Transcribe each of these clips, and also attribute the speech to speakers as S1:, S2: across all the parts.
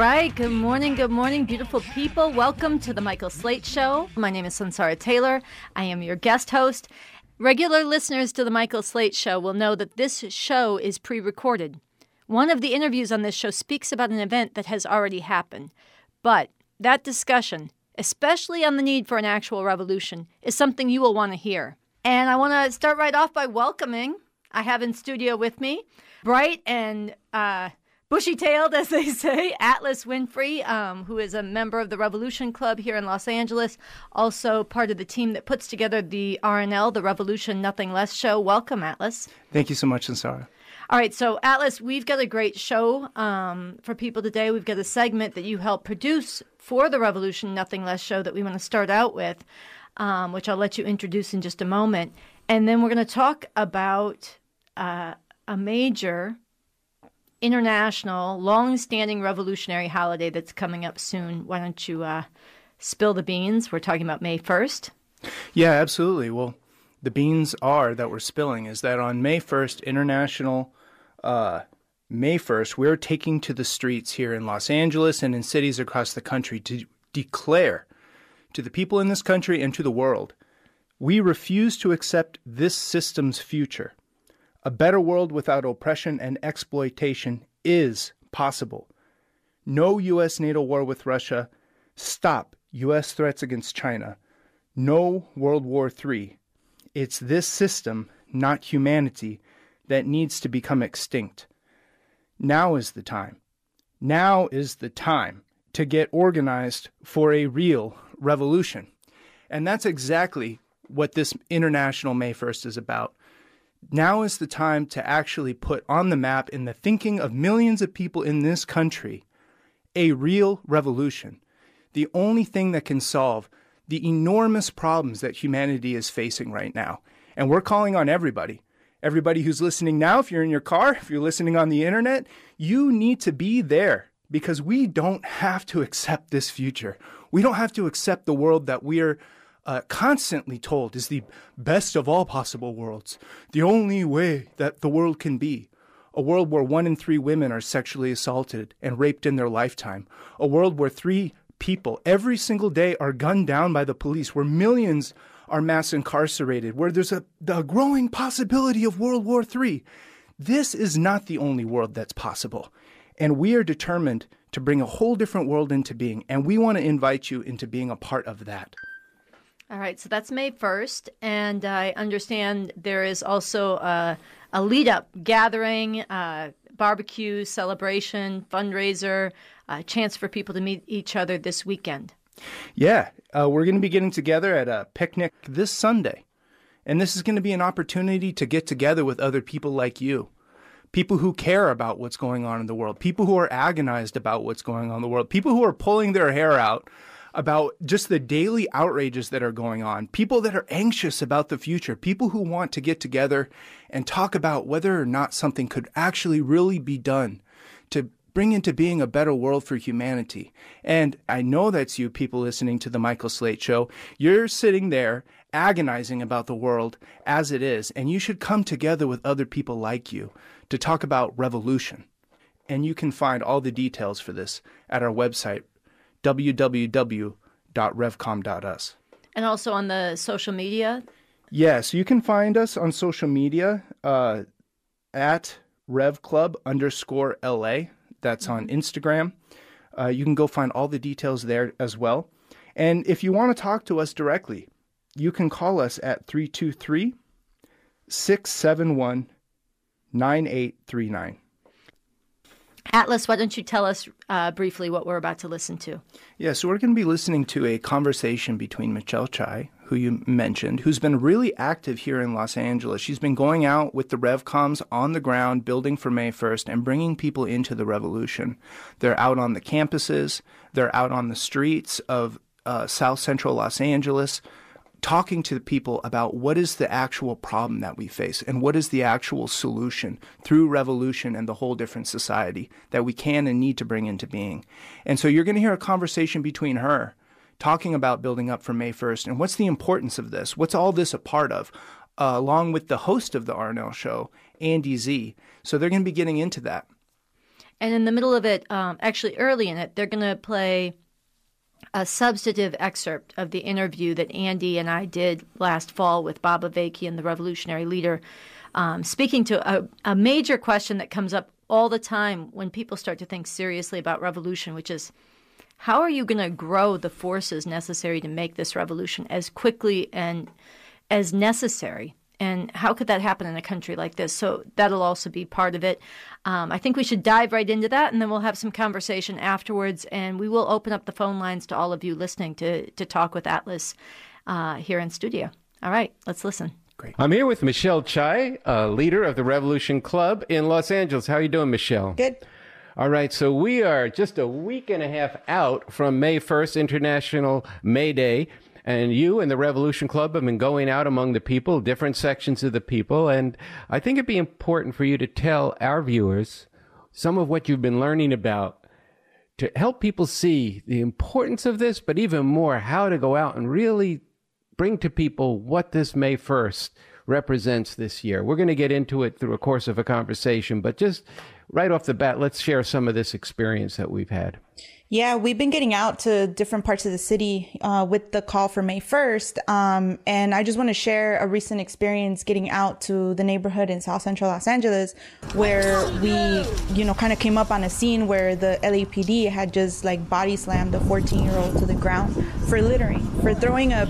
S1: Right. Good morning. Good morning, beautiful people. Welcome to the Michael Slate Show. My name is Sunsara Taylor. I am your guest host. Regular listeners to the Michael Slate Show will know that this show is pre recorded. One of the interviews on this show speaks about an event that has already happened. But that discussion, especially on the need for an actual revolution, is something you will want to hear. And I want to start right off by welcoming, I have in studio with me, bright and uh, bushy tailed, as they say, Atlas Winfrey, um, who is a member of the Revolution Club here in Los Angeles, also part of the team that puts together the RNL, the Revolution Nothing Less show. Welcome, Atlas.
S2: Thank you so much, Sarah.
S1: All right, so Atlas, we've got a great show um, for people today. We've got a segment that you helped produce for the Revolution Nothing Less show that we want to start out with, um, which I'll let you introduce in just a moment. And then we're going to talk about uh, a major international, long-standing revolutionary holiday that's coming up soon. Why don't you uh, spill the beans? We're talking about May 1st.
S2: Yeah, absolutely. Well, the beans are that we're spilling is that on May 1st, International uh, May 1st, we're taking to the streets here in Los Angeles and in cities across the country to declare to the people in this country and to the world we refuse to accept this system's future. A better world without oppression and exploitation is possible. No U.S. NATO war with Russia. Stop U.S. threats against China. No World War III. It's this system, not humanity, that needs to become extinct. Now is the time. Now is the time to get organized for a real revolution. And that's exactly what this International May 1st is about. Now is the time to actually put on the map in the thinking of millions of people in this country a real revolution. The only thing that can solve the enormous problems that humanity is facing right now. And we're calling on everybody everybody who's listening now, if you're in your car, if you're listening on the internet, you need to be there because we don't have to accept this future. We don't have to accept the world that we're uh, constantly told is the best of all possible worlds, the only way that the world can be. A world where one in three women are sexually assaulted and raped in their lifetime. A world where three people every single day are gunned down by the police, where millions are mass incarcerated, where there's a the growing possibility of World War III. This is not the only world that's possible. And we are determined to bring a whole different world into being. And we want to invite you into being a part of that.
S1: All right, so that's May 1st. And I understand there is also a, a lead up gathering, uh, barbecue, celebration, fundraiser, a chance for people to meet each other this weekend.
S2: Yeah, uh, we're going to be getting together at a picnic this Sunday. And this is going to be an opportunity to get together with other people like you. People who care about what's going on in the world, people who are agonized about what's going on in the world, people who are pulling their hair out about just the daily outrages that are going on, people that are anxious about the future, people who want to get together and talk about whether or not something could actually really be done to bring into being a better world for humanity. And I know that's you, people listening to the Michael Slate Show. You're sitting there agonizing about the world as it is, and you should come together with other people like you to talk about revolution. And you can find all the details for this at our website, www.revcom.us.
S1: And also on the social media?
S2: Yes, you can find us on social media uh, at RevClub underscore LA. That's on Instagram. Uh, you can go find all the details there as well. And if you want to talk to us directly, you can call us at 323 671 9839.
S1: Atlas, why don't you tell us uh, briefly what we're about to listen to?
S2: Yeah, so we're going to be listening to a conversation between Michelle Chai, who you mentioned, who's been really active here in Los Angeles. She's been going out with the RevComs on the ground, building for May 1st, and bringing people into the revolution. They're out on the campuses, they're out on the streets of uh, South Central Los Angeles, talking to the people about what is the actual problem that we face and what is the actual solution through revolution and the whole different society that we can and need to bring into being. And so you're going to hear a conversation between her talking about building up for May 1st and what's the importance of this? What's all this a part of? Uh, along with the host of the RNL show, Andy Z. So they're going to be getting into that.
S1: And in the middle of it, um, actually early in it, they're going to play a substantive excerpt of the interview that Andy and I did last fall with Bob Avakian, the revolutionary leader, um, speaking to a, a major question that comes up all the time when people start to think seriously about revolution, which is how are you going to grow the forces necessary to make this revolution as quickly and as necessary? And how could that happen in a country like this? So that'll also be part of it. Um, I think we should dive right into that, and then we'll have some conversation afterwards. And we will open up the phone lines to all of you listening to to talk with Atlas uh, here in studio. All right, let's listen.
S3: Great. I'm here with Michelle Chai, uh, leader of the Revolution Club in Los Angeles. How are you doing, Michelle?
S4: Good.
S3: All right, so we are just a week and a half out from May 1st, International May Day. And you and the Revolution Club have been going out among the people, different sections of the people. And I think it'd be important for you to tell our viewers some of what you've been learning about to help people see the importance of this, but even more, how to go out and really bring to people what this May 1st represents this year. We're going to get into it through a course of a conversation, but just right off the bat, let's share some of this experience that we've had.
S4: Yeah, we've been getting out to different parts of the city uh, with the call for May 1st. Um, and I just want to share a recent experience getting out to the neighborhood in South Central Los Angeles where we, you know, kind of came up on a scene where the LAPD had just like body slammed a 14 year old to the ground for littering, for throwing a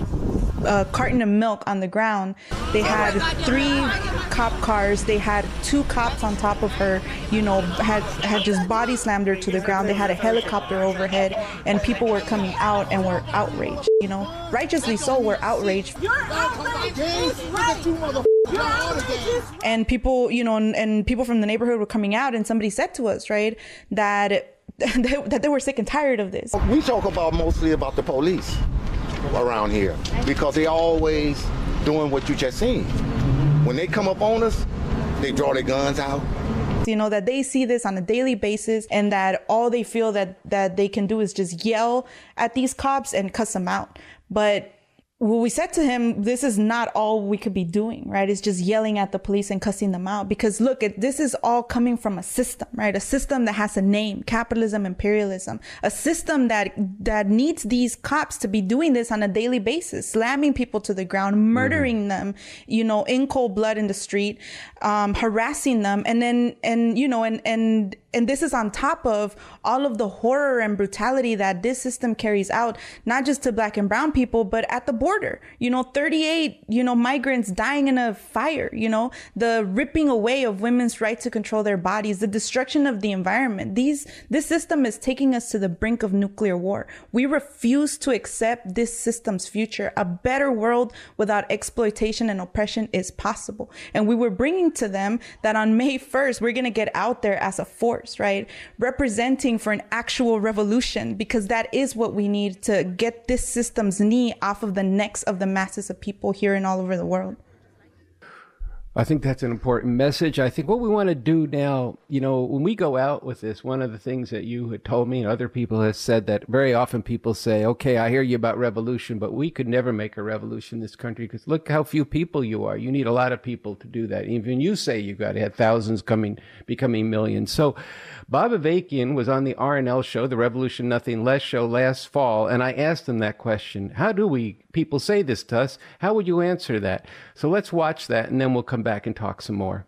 S4: a carton of milk on the ground. They had three cop cars. They had two cops on top of her. You know, had had just body slammed her to the ground. They had a helicopter overhead, and people were coming out and were outraged. You know, righteously so, were outraged. And people, you know, and, and people from the neighborhood were coming out, and somebody said to us, right, that that they were sick and tired of this.
S5: We talk about mostly about the police around here because they always doing what you just seen. When they come up on us, they draw their guns out.
S4: You know that they see this on a daily basis, and that all they feel that that they can do is just yell at these cops and cuss them out. But well, we said to him, this is not all we could be doing, right? It's just yelling at the police and cussing them out because look, it, this is all coming from a system, right? A system that has a name, capitalism, imperialism, a system that, that needs these cops to be doing this on a daily basis, slamming people to the ground, murdering mm-hmm. them, you know, in cold blood in the street, um, harassing them. And then, and, you know, and, and, and this is on top of all of the horror and brutality that this system carries out, not just to black and brown people, but at the border. You know, 38, you know, migrants dying in a fire, you know, the ripping away of women's right to control their bodies, the destruction of the environment. These, this system is taking us to the brink of nuclear war. We refuse to accept this system's future. A better world without exploitation and oppression is possible. And we were bringing to them that on May 1st, we're going to get out there as a force right? Representing for an actual revolution, because that is what we need to get this system's knee off of the necks of the masses of people here and all over the world.
S3: I think that's an important message. I think what we want to do now, you know, when we go out with this, one of the things that you had told me and other people have said that very often people say, okay, I hear you about revolution, but we could never make a revolution in this country because look how few people you are. You need a lot of people to do that. Even you say you've got to have thousands coming, becoming millions. So Bob Avakian was on the RNL show, the Revolution Nothing Less show last fall, and I asked him that question. How do we, people say this to us, how would you answer that? So let's watch that and then we'll come back and talk some more.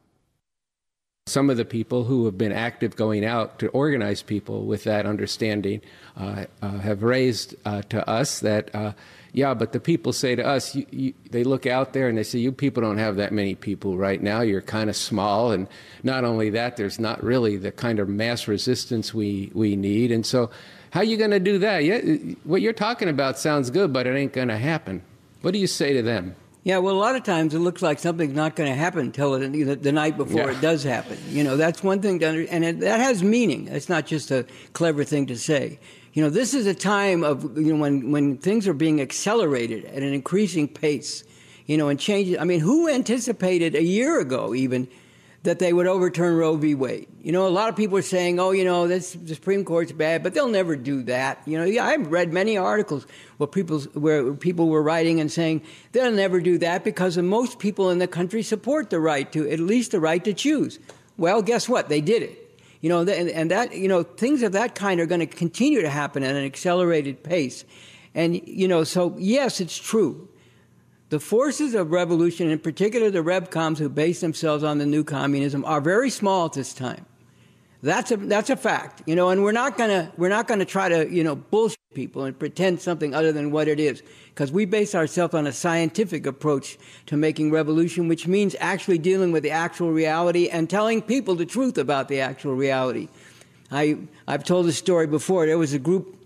S3: Some of the people who have been active going out to organize people with that understanding uh, uh, have raised uh, to us that uh, yeah, but the people say to us, you, you, they look out there and they say, you people don't have that many people right now. You're kind of small. And not only that, there's not really the kind of mass resistance we, we need. And so, how are you going to do that? What you're talking about sounds good, but it ain't going to happen. What do you say to them?
S6: Yeah, well, a lot of times it looks like something's not going to happen until the, the night before yeah. it does happen. You know, that's one thing to under, and it, that has meaning. It's not just a clever thing to say you know, this is a time of, you know, when, when things are being accelerated at an increasing pace, you know, and changes. I mean, who anticipated a year ago even that they would overturn Roe v. Wade? You know, a lot of people are saying, oh, you know, this, the Supreme Court's bad, but they'll never do that. You know, yeah, I've read many articles where people, where people were writing and saying they'll never do that because most people in the country support the right to, at least the right to choose. Well, guess what? They did it. You know, and that, you know, things of that kind are going to continue to happen at an accelerated pace. And, you know, so yes, it's true. The forces of revolution, in particular the Revcoms who base themselves on the new communism, are very small at this time. That's a, that's a fact, you know, and we're not gonna, we're not gonna try to, you know, bullshit people and pretend something other than what it is. Because we base ourselves on a scientific approach to making revolution, which means actually dealing with the actual reality and telling people the truth about the actual reality. I, I've told this story before. There was a group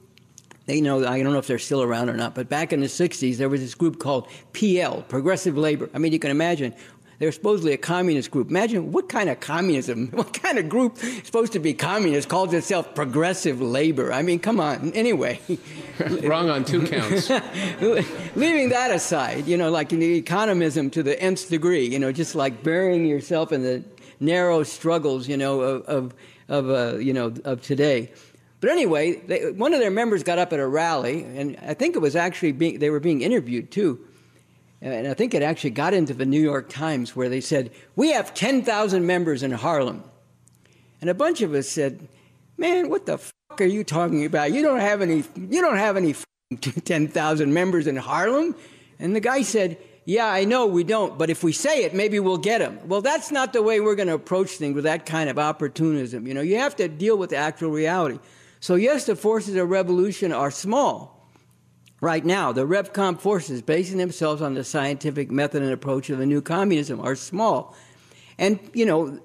S6: you know, I don't know if they're still around or not, but back in the 60s, there was this group called PL, Progressive Labor. I mean, you can imagine they're supposedly a communist group. Imagine what kind of communism, what kind of group supposed to be communist calls itself progressive labor. I mean, come on. Anyway.
S3: Wrong on two counts.
S6: Leaving that aside, you know, like in the economism to the nth degree, you know, just like burying yourself in the narrow struggles, you know, of, of, of uh, you know, of today. But anyway, they, one of their members got up at a rally, and I think it was actually being, they were being interviewed too and I think it actually got into the New York Times where they said, We have 10,000 members in Harlem. And a bunch of us said, Man, what the fuck are you talking about? You don't have any, you don't have any 10,000 members in Harlem? And the guy said, Yeah, I know we don't, but if we say it, maybe we'll get them. Well, that's not the way we're going to approach things with that kind of opportunism. You know, you have to deal with the actual reality. So, yes, the forces of revolution are small right now, the RevCom forces, basing themselves on the scientific method and approach of the new communism, are small. And, you know,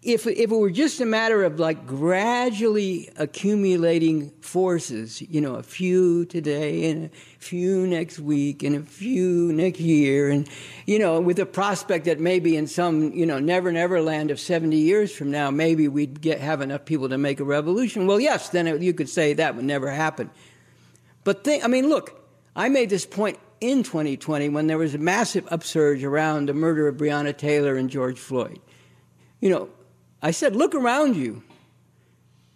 S6: if, if it were just a matter of like gradually accumulating forces, you know, a few today and a few next week and a few next year, and, you know, with the prospect that maybe in some, you know, never never land of 70 years from now, maybe we'd get, have enough people to make a revolution. Well, yes, then it, you could say that would never happen. But think, I mean, look, I made this point in 2020 when there was a massive upsurge around the murder of Breonna Taylor and George Floyd. You know, I said, look around you.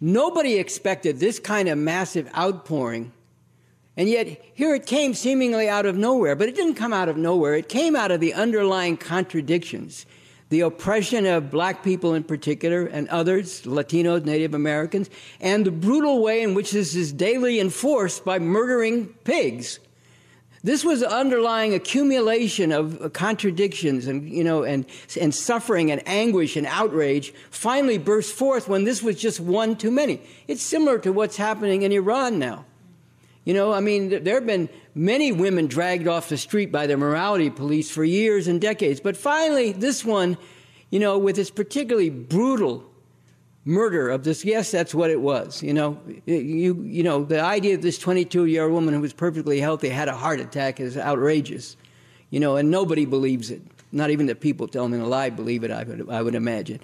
S6: Nobody expected this kind of massive outpouring. And yet, here it came seemingly out of nowhere. But it didn't come out of nowhere. It came out of the underlying contradictions the oppression of black people in particular and others, Latinos, Native Americans, and the brutal way in which this is daily enforced by murdering pigs. This was underlying accumulation of uh, contradictions and, you know, and, and suffering and anguish and outrage finally burst forth when this was just one too many. It's similar to what's happening in Iran now. You know, I mean, there have been many women dragged off the street by the morality police for years and decades. But finally, this one, you know, with its particularly brutal murder of this, yes, that's what it was. You know, you, you know, the idea of this 22 year old woman who was perfectly healthy had a heart attack is outrageous. You know, and nobody believes it. Not even the people telling a lie believe it, I would, I would imagine.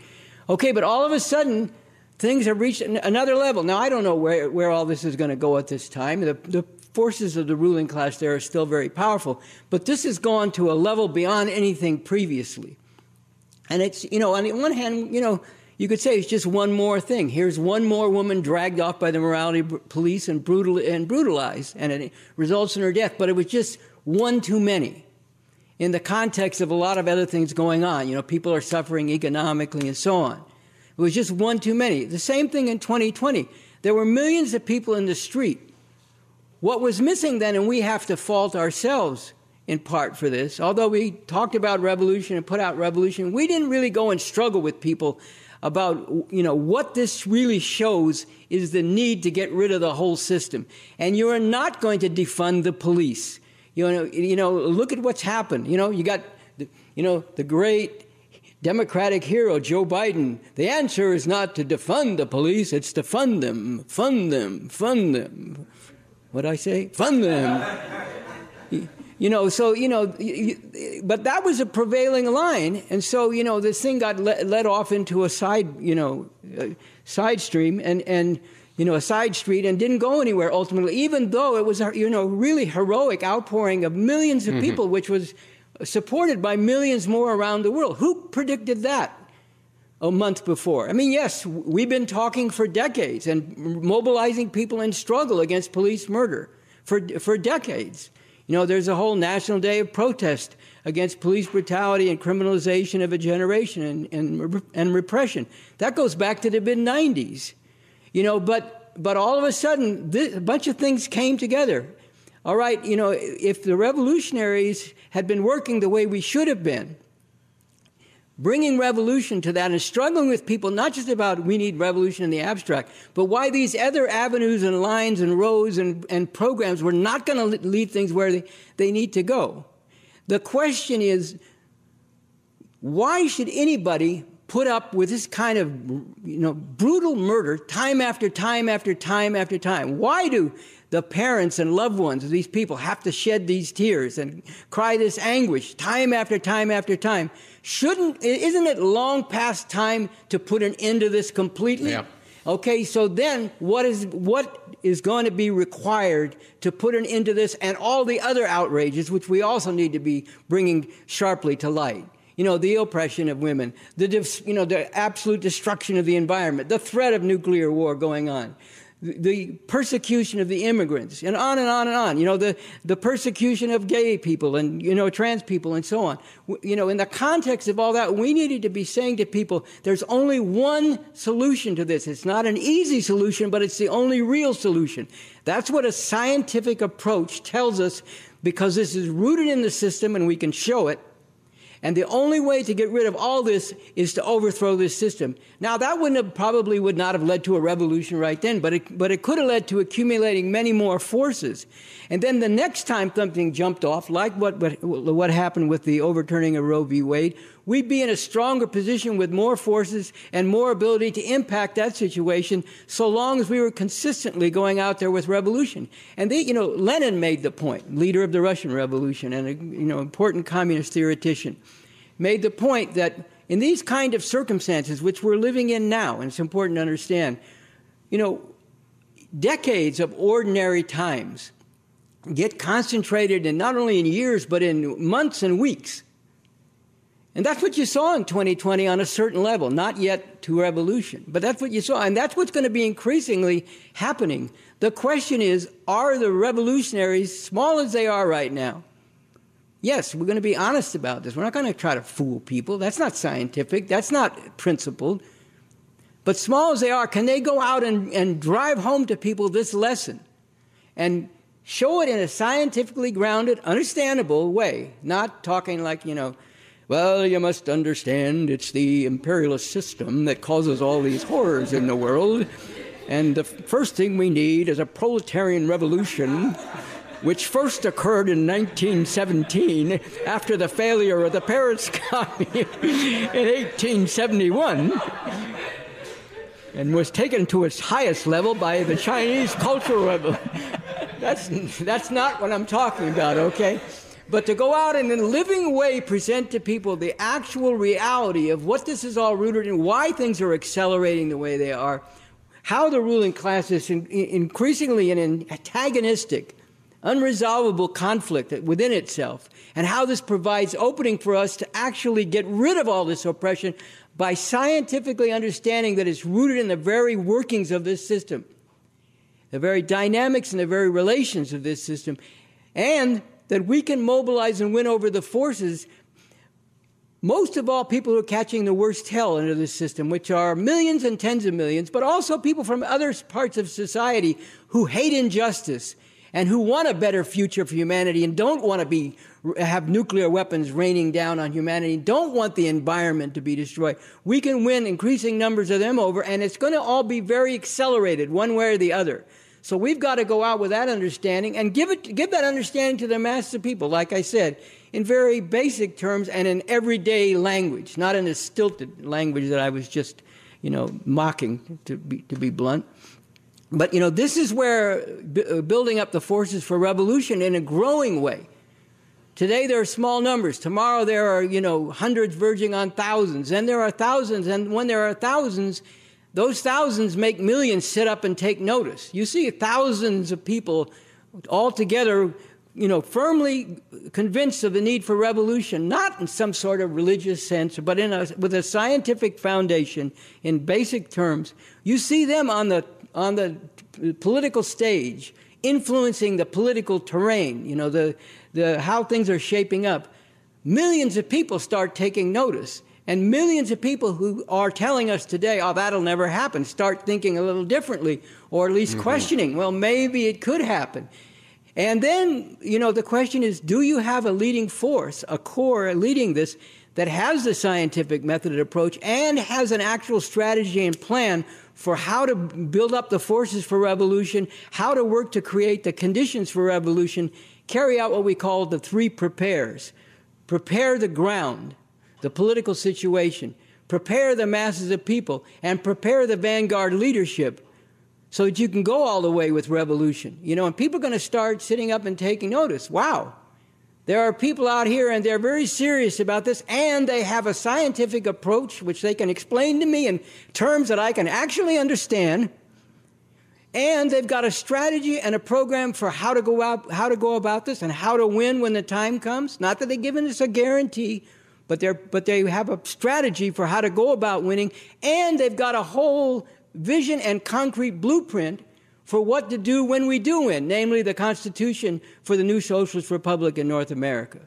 S6: Okay, but all of a sudden, things have reached another level. Now, I don't know where, where all this is going to go at this time. The, the forces of the ruling class there are still very powerful, but this has gone to a level beyond anything previously. And it's, you know, on the one hand, you know, you could say it's just one more thing. Here's one more woman dragged off by the morality police and, brutal, and brutalized, and it results in her death. But it was just one too many in the context of a lot of other things going on. You know, people are suffering economically and so on. It was just one too many. The same thing in 2020. There were millions of people in the street. What was missing then, and we have to fault ourselves in part for this, although we talked about revolution and put out revolution, we didn't really go and struggle with people about you know what this really shows is the need to get rid of the whole system and you are not going to defund the police you know you know look at what's happened you know you got you know the great Democratic hero Joe Biden, the answer is not to defund the police, it's to fund them, fund them, fund them. What I say? Fund them. You know, so, you know, but that was a prevailing line. And so, you know, this thing got let, led off into a side, you know, side stream and, and, you know, a side street and didn't go anywhere ultimately, even though it was a, you know, really heroic outpouring of millions of mm-hmm. people, which was supported by millions more around the world. Who predicted that a month before? I mean, yes, we've been talking for decades and mobilizing people in struggle against police murder for, for decades. You know, there's a whole national day of protest against police brutality and criminalization of a generation and, and, and repression. That goes back to the mid 90s. You know, but, but all of a sudden, this, a bunch of things came together. All right, you know, if the revolutionaries had been working the way we should have been, bringing revolution to that and struggling with people, not just about we need revolution in the abstract, but why these other avenues and lines and roads and, and programs were not going to lead things where they, they need to go. The question is why should anybody put up with this kind of you know brutal murder time after time after time after time why do the parents and loved ones of these people have to shed these tears and cry this anguish time after time after time. Shouldn't, isn't it long past time to put an end to this completely?
S3: Yeah.
S6: Okay, so then what is, what is going to be required to put an end to this and all the other outrages, which we also need to be bringing sharply to light? you know, the oppression of women, the, you know, the absolute destruction of the environment, the threat of nuclear war going on, the persecution of the immigrants, and on and on and on. You know, the, the persecution of gay people and, you know, trans people and so on. You know, in the context of all that, we needed to be saying to people, there's only one solution to this. It's not an easy solution, but it's the only real solution. That's what a scientific approach tells us because this is rooted in the system and we can show it. And the only way to get rid of all this is to overthrow this system. Now, that wouldn't have, probably would not have led to a revolution right then, but it, but it could have led to accumulating many more forces. And then the next time something jumped off, like what, what, what happened with the overturning of Roe v. Wade, we'd be in a stronger position with more forces and more ability to impact that situation so long as we were consistently going out there with revolution. And they, you know, Lenin made the point, leader of the Russian Revolution and a you know, important communist theoretician, made the point that in these kind of circumstances, which we're living in now, and it's important to understand, you know, decades of ordinary times get concentrated in not only in years, but in months and weeks. And that's what you saw in 2020 on a certain level, not yet to revolution, but that's what you saw. And that's what's going to be increasingly happening. The question is are the revolutionaries, small as they are right now, yes, we're going to be honest about this. We're not going to try to fool people. That's not scientific, that's not principled. But small as they are, can they go out and, and drive home to people this lesson and show it in a scientifically grounded, understandable way, not talking like, you know, well, you must understand it's the imperialist system that causes all these horrors in the world. And the first thing we need is a proletarian revolution, which first occurred in 1917 after the failure of the Paris Commune in 1871 and was taken to its highest level by the Chinese Cultural Revolution. That's, that's not what I'm talking about, okay? but to go out and in a living way present to people the actual reality of what this is all rooted in, why things are accelerating the way they are, how the ruling class is in, increasingly an antagonistic, unresolvable conflict within itself, and how this provides opening for us to actually get rid of all this oppression by scientifically understanding that it's rooted in the very workings of this system, the very dynamics and the very relations of this system, and that we can mobilize and win over the forces, most of all, people who are catching the worst hell under this system, which are millions and tens of millions, but also people from other parts of society who hate injustice and who want a better future for humanity and don't want to be have nuclear weapons raining down on humanity, don't want the environment to be destroyed. We can win increasing numbers of them over, and it's going to all be very accelerated one way or the other. So we've got to go out with that understanding and give it give that understanding to the masses of people, like I said, in very basic terms and in everyday language, not in a stilted language that I was just, you know, mocking to be to be blunt. But you know, this is where b- uh, building up the forces for revolution in a growing way. Today there are small numbers. Tomorrow there are, you know, hundreds verging on thousands. And there are thousands. And when there are thousands, those thousands make millions sit up and take notice. You see thousands of people all together, you know, firmly convinced of the need for revolution, not in some sort of religious sense, but in a, with a scientific foundation in basic terms. You see them on the, on the political stage influencing the political terrain, you know, the, the, how things are shaping up, millions of people start taking notice. And millions of people who are telling us today, oh, that'll never happen, start thinking a little differently, or at least mm-hmm. questioning, well, maybe it could happen. And then, you know, the question is do you have a leading force, a core leading this that has the scientific method approach and has an actual strategy and plan for how to build up the forces for revolution, how to work to create the conditions for revolution, carry out what we call the three prepares prepare the ground, the political situation, prepare the masses of people, and prepare the vanguard leadership so that you can go all the way with revolution. You know, and people are going to start sitting up and taking notice. Wow, there are people out here and they're very serious about this, and they have a scientific approach which they can explain to me in terms that I can actually understand. And they've got a strategy and a program for how to go out, how to go about this, and how to win when the time comes. Not that they've given us a guarantee, but, they're, but they have a strategy for how to go about winning, and they've got a whole vision and concrete blueprint for what to do when we do win, namely the Constitution for the new Socialist Republic in North America.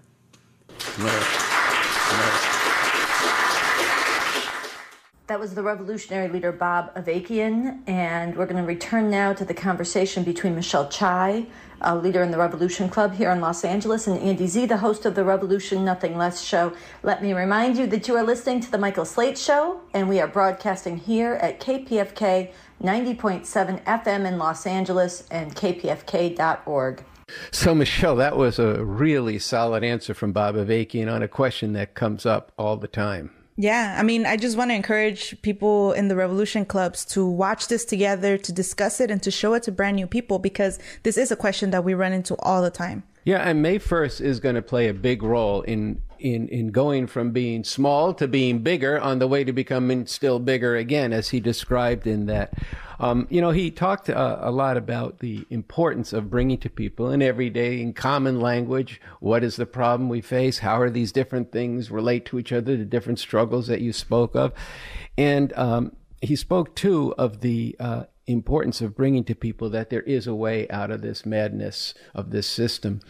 S1: That was the revolutionary leader Bob Avakian, and we're going to return now to the conversation between Michelle Chai, a leader in the Revolution Club here in Los Angeles, and Andy Z, the host of the Revolution Nothing Less show. Let me remind you that you are listening to The Michael Slate Show, and we are broadcasting here at KPFK 90.7 FM in Los Angeles and kpfk.org.
S3: So, Michelle, that was a really solid answer from Bob Avakian on a question that comes up all the time.
S4: Yeah, I mean, I just want to encourage people in the revolution clubs to watch this together, to discuss it, and to show it to brand new people because this is a question that we run into all the time.
S3: Yeah, and May 1st is going to play a big role in in in going from being small to being bigger on the way to becoming still bigger again, as he described in that. Um, you know, he talked uh, a lot about the importance of bringing to people in everyday, in common language, what is the problem we face? How are these different things relate to each other, the different struggles that you spoke of, and um, he spoke too of the uh, importance of bringing to people that there is a way out of this madness of this system.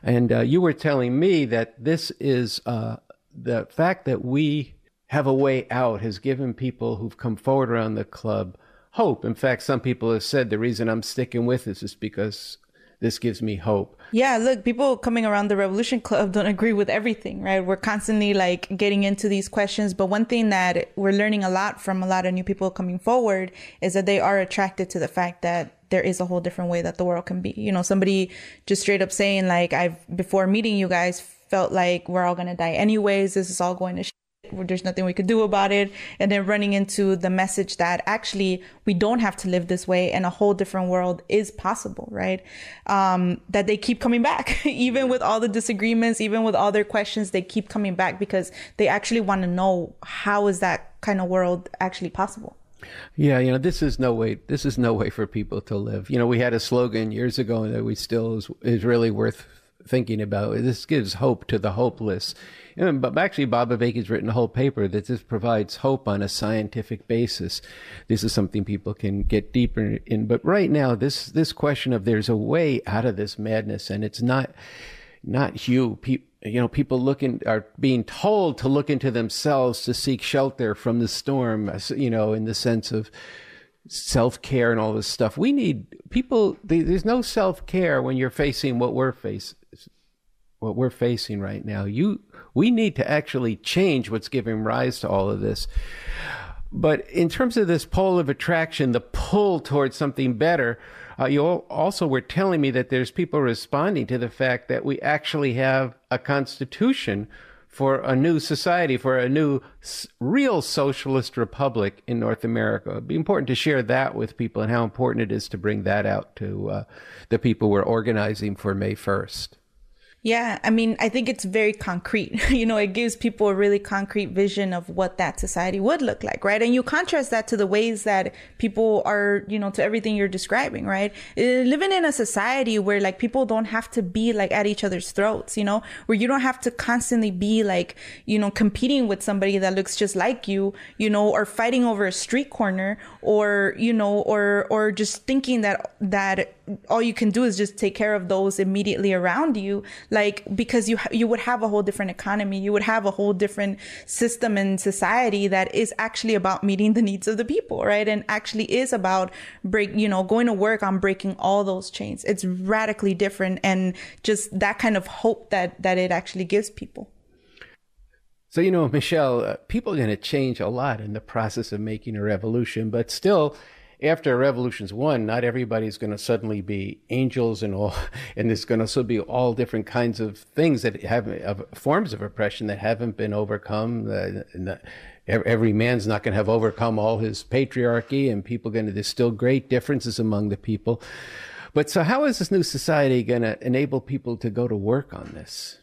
S3: And uh, you were telling me that this is uh, the fact that we have a way out has given people who've come forward around the club hope. In fact, some people have said the reason I'm sticking with this is because this gives me hope.
S4: Yeah, look, people coming around the Revolution Club don't agree with everything, right? We're constantly like getting into these questions. But one thing that we're learning a lot from a lot of new people coming forward is that they are attracted to the fact that there is a whole different way that the world can be. You know, somebody just straight up saying like, I've before meeting you guys felt like we're all going to die anyways. This is all going to there's nothing we could do about it. And then running into the message that actually we don't have to live this way and a whole different world is possible, right? Um, that they keep coming back, even with all the disagreements, even with all their questions, they keep coming back because they actually want to know how is that kind of world actually possible.
S3: Yeah, you know, this is no way. This is no way for people to live. You know, we had a slogan years ago that we still is, is really worth thinking about. This gives hope to the hopeless. but actually, Bob has written a whole paper that this provides hope on a scientific basis. This is something people can get deeper in. But right now, this this question of there's a way out of this madness, and it's not not you. People, you know, people looking are being told to look into themselves to seek shelter from the storm. You know, in the sense of self care and all this stuff. We need people. There's no self care when you're facing what we're facing what we're facing right now. You, we need to actually change what's giving rise to all of this. But in terms of this pole of attraction, the pull towards something better, uh, you also were telling me that there's people responding to the fact that we actually have a constitution for a new society, for a new real socialist republic in North America. It'd be important to share that with people and how important it is to bring that out to uh, the people we're organizing for May 1st.
S4: Yeah, I mean, I think it's very concrete. you know, it gives people a really concrete vision of what that society would look like, right? And you contrast that to the ways that people are, you know, to everything you're describing, right? Uh, living in a society where like people don't have to be like at each other's throats, you know, where you don't have to constantly be like, you know, competing with somebody that looks just like you, you know, or fighting over a street corner or, you know, or, or just thinking that, that all you can do is just take care of those immediately around you. Like because you you would have a whole different economy. You would have a whole different system and society that is actually about meeting the needs of the people right? And actually is about break you know going to work on breaking all those chains. It's radically different and just that kind of hope that that it actually gives people.
S3: So, you know, Michelle, uh, people are going to change a lot in the process of making a revolution, but still, after revolution's won, not everybody's going to suddenly be angels and all, and there's going to still be all different kinds of things that have of forms of oppression that haven't been overcome. Uh, every man's not going to have overcome all his patriarchy, and people going to. There's still great differences among the people. But so, how is this new society going to enable people to go to work on this?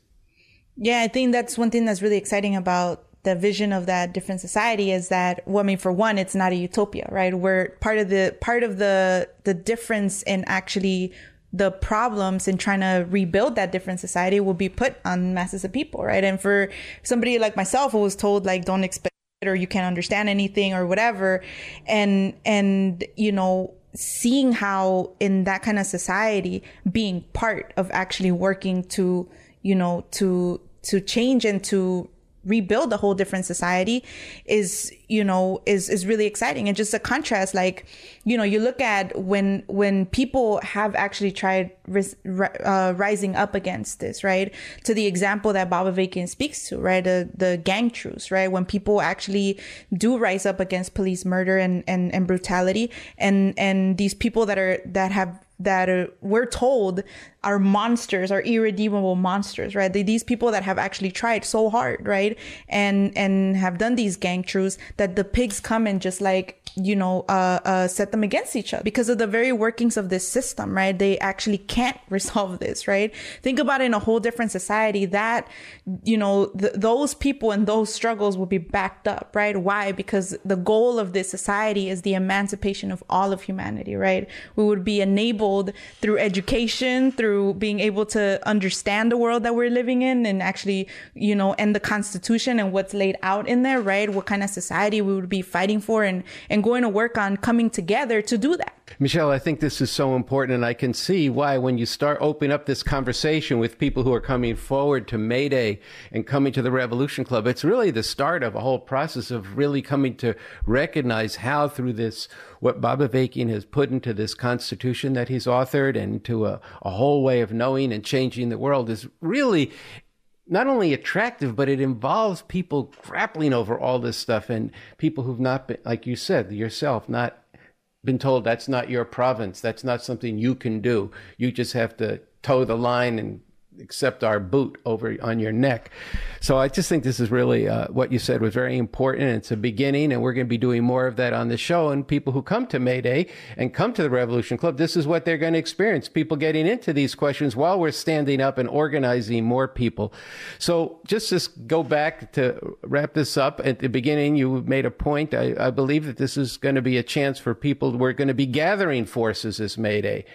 S4: Yeah, I think that's one thing that's really exciting about the vision of that different society is that well, I mean for one it's not a utopia, right? We're part of the part of the the difference in actually the problems in trying to rebuild that different society will be put on masses of people, right? And for somebody like myself who was told like don't expect it or you can't understand anything or whatever and and you know seeing how in that kind of society being part of actually working to you know to to change and to rebuild a whole different society is you know is is really exciting. And just a contrast like you know you look at when when people have actually tried uh, rising up against this right? To the example that Bob Avakian speaks to right? The the gang truce right? When people actually do rise up against police murder and and, and brutality. And and these people that are that have that uh, we're told are monsters, are irredeemable monsters, right? They, these people that have actually tried so hard, right? And, and have done these gang truths that the pigs come and just like, you know, uh, uh, set them against each other because of the very workings of this system, right? They actually can't resolve this, right? Think about in a whole different society that, you know, th- those people and those struggles will be backed up, right? Why? Because the goal of this society is the emancipation of all of humanity, right? We would be enabled through education, through being able to understand the world that we're living in and actually, you know, and the constitution and what's laid out in there, right? What kind of society we would be fighting for and, and going to work on coming together to do that.
S3: Michelle, I think this is so important, and I can see why when you start opening up this conversation with people who are coming forward to May Day and coming to the Revolution Club, it's really the start of a whole process of really coming to recognize how through this, what Bob Avakian has put into this constitution that he's authored and to a, a whole way of knowing and changing the world is really not only attractive, but it involves people grappling over all this stuff and people who've not been, like you said yourself, not been told that's not your province. That's not something you can do. You just have to toe the line and accept our boot over on your neck. So I just think this is really uh, what you said was very important. It's a beginning, and we're going to be doing more of that on the show. And people who come to May Day and come to the Revolution Club, this is what they're going to experience. People getting into these questions while we're standing up and organizing more people. So just to go back to wrap this up at the beginning, you made a point. I, I believe that this is going to be a chance for people. We're going to be gathering forces this May Day.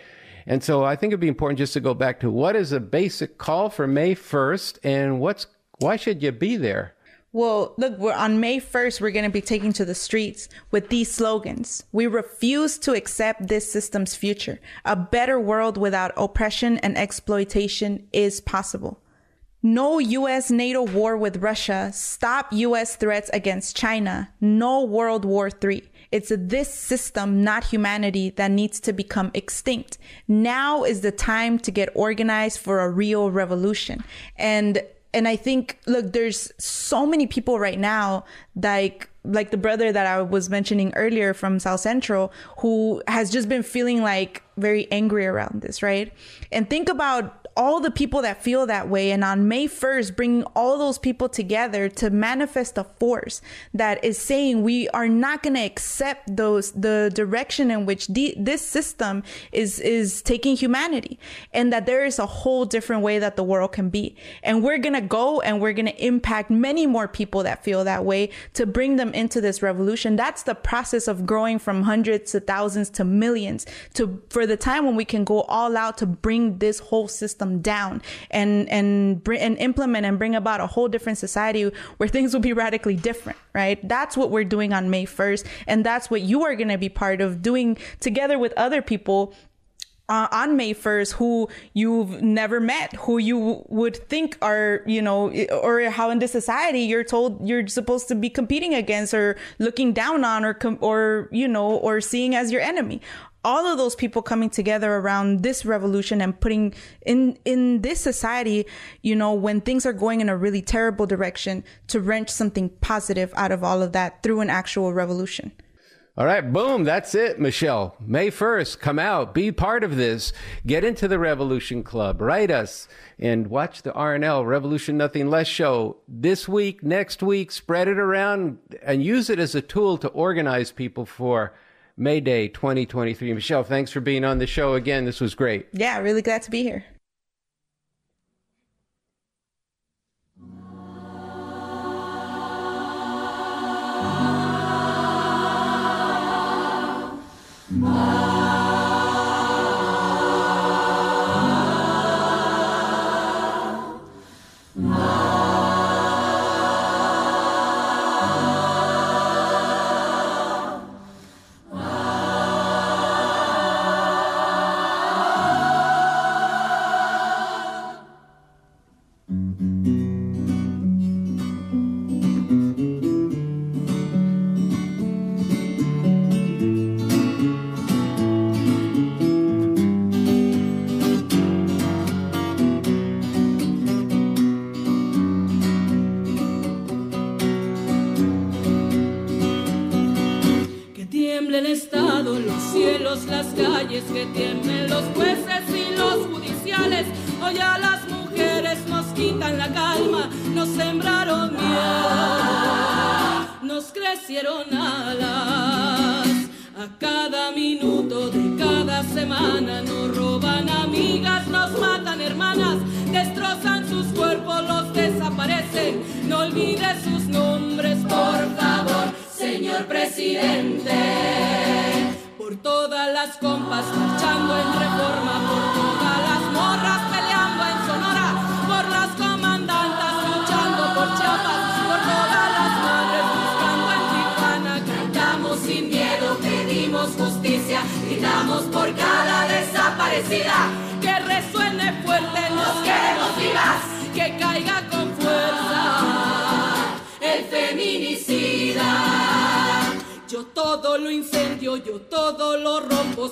S3: And so I think it'd be important just to go back to what is a basic call for May 1st and what's why should you be there?
S4: Well, look, we're on May 1st, we're going to be taking to the streets with these slogans. We refuse to accept this system's future. A better world without oppression and exploitation is possible. No US NATO war with Russia. Stop US threats against China. No World War III. It's this system, not humanity, that needs to become extinct. Now is the time to get organized for a real revolution. And and I think, look, there's so many people right now, like like the brother that I was mentioning earlier from South Central, who has just been feeling like very angry around this, right? And think about all the people that feel that way. And on May 1st, bringing all those people together to manifest a force that is saying we are not going to accept those, the direction in which the, this system is, is taking humanity and that there is a whole different way that the world can be. And we're going to go and we're going to impact many more people that feel that way to bring them into this revolution. That's the process of growing from hundreds to thousands to millions to, for the time when we can go all out to bring this whole system system down and and br- and implement and bring about a whole different society where things will be radically different right that's what we're doing on may 1st and that's what you are going to be part of doing together with other people uh, on May 1st who you've never met, who you would think are, you know, or how in this society you're told you're supposed to be competing against or looking down on or, com- or, you know, or seeing as your enemy. All of those people coming together around this revolution and putting in, in this society, you know, when things are going in a really terrible direction to wrench something positive out of all of that through an actual revolution.
S3: All right, boom, that's it, Michelle. May 1st, come out, be part of this, get into the Revolution Club, write us, and watch the RNL Revolution Nothing Less show this week, next week, spread it around, and use it as a tool to organize people for May Day 2023. Michelle, thanks for being on the show again. This was great.
S4: Yeah, really glad to be here.